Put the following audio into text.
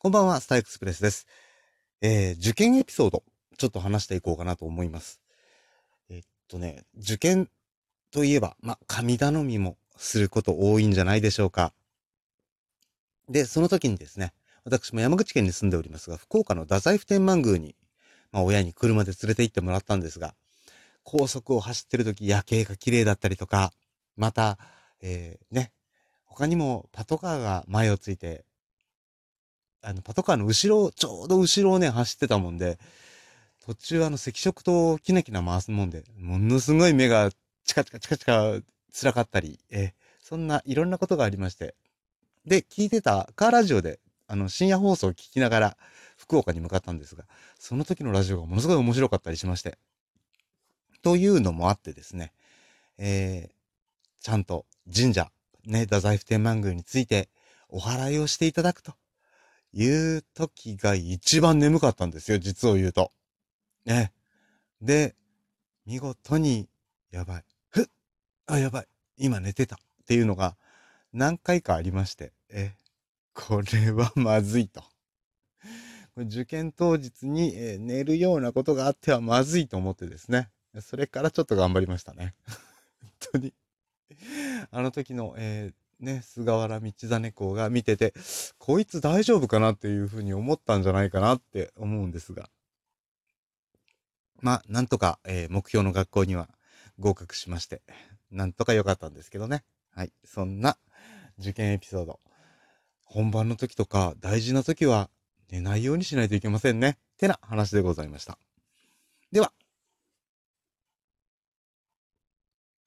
こんばんは、スターエクスプレスです。えー、受験エピソード、ちょっと話していこうかなと思います。えっとね、受験といえば、ま、神頼みもすること多いんじゃないでしょうか。で、その時にですね、私も山口県に住んでおりますが、福岡の太宰府天満宮に、ま、親に車で連れて行ってもらったんですが、高速を走ってる時夜景が綺麗だったりとか、また、えー、ね、他にもパトカーが前をついてあの、パトカーの後ろ、ちょうど後ろをね、走ってたもんで、途中あの、赤色灯をキナキナ回すもんで、ものすごい目がチカチカチカチカ辛かったり、えそんないろんなことがありまして。で、聞いてたカーラジオで、あの、深夜放送を聞きながら、福岡に向かったんですが、その時のラジオがものすごい面白かったりしまして。というのもあってですね、えー、ちゃんと神社、ね、太宰府天満宮についてお祓いをしていただくという時が一番眠かったんですよ、実を言うと。ね。で、見事に、やばい。ふっあ、やばい。今寝てた。っていうのが何回かありまして、え、これはまずいと。受験当日に、え寝るようなことがあってはまずいと思ってですね。それからちょっと頑張りましたね。本当に。あの時の、えー、ね、菅原道真公が見てて、こいつ大丈夫かなっていうふうに思ったんじゃないかなって思うんですが。まあ、なんとか、えー、目標の学校には合格しまして、なんとか良かったんですけどね。はい。そんな受験エピソード。本番の時とか大事な時は寝ないようにしないといけませんね。ってな話でございました。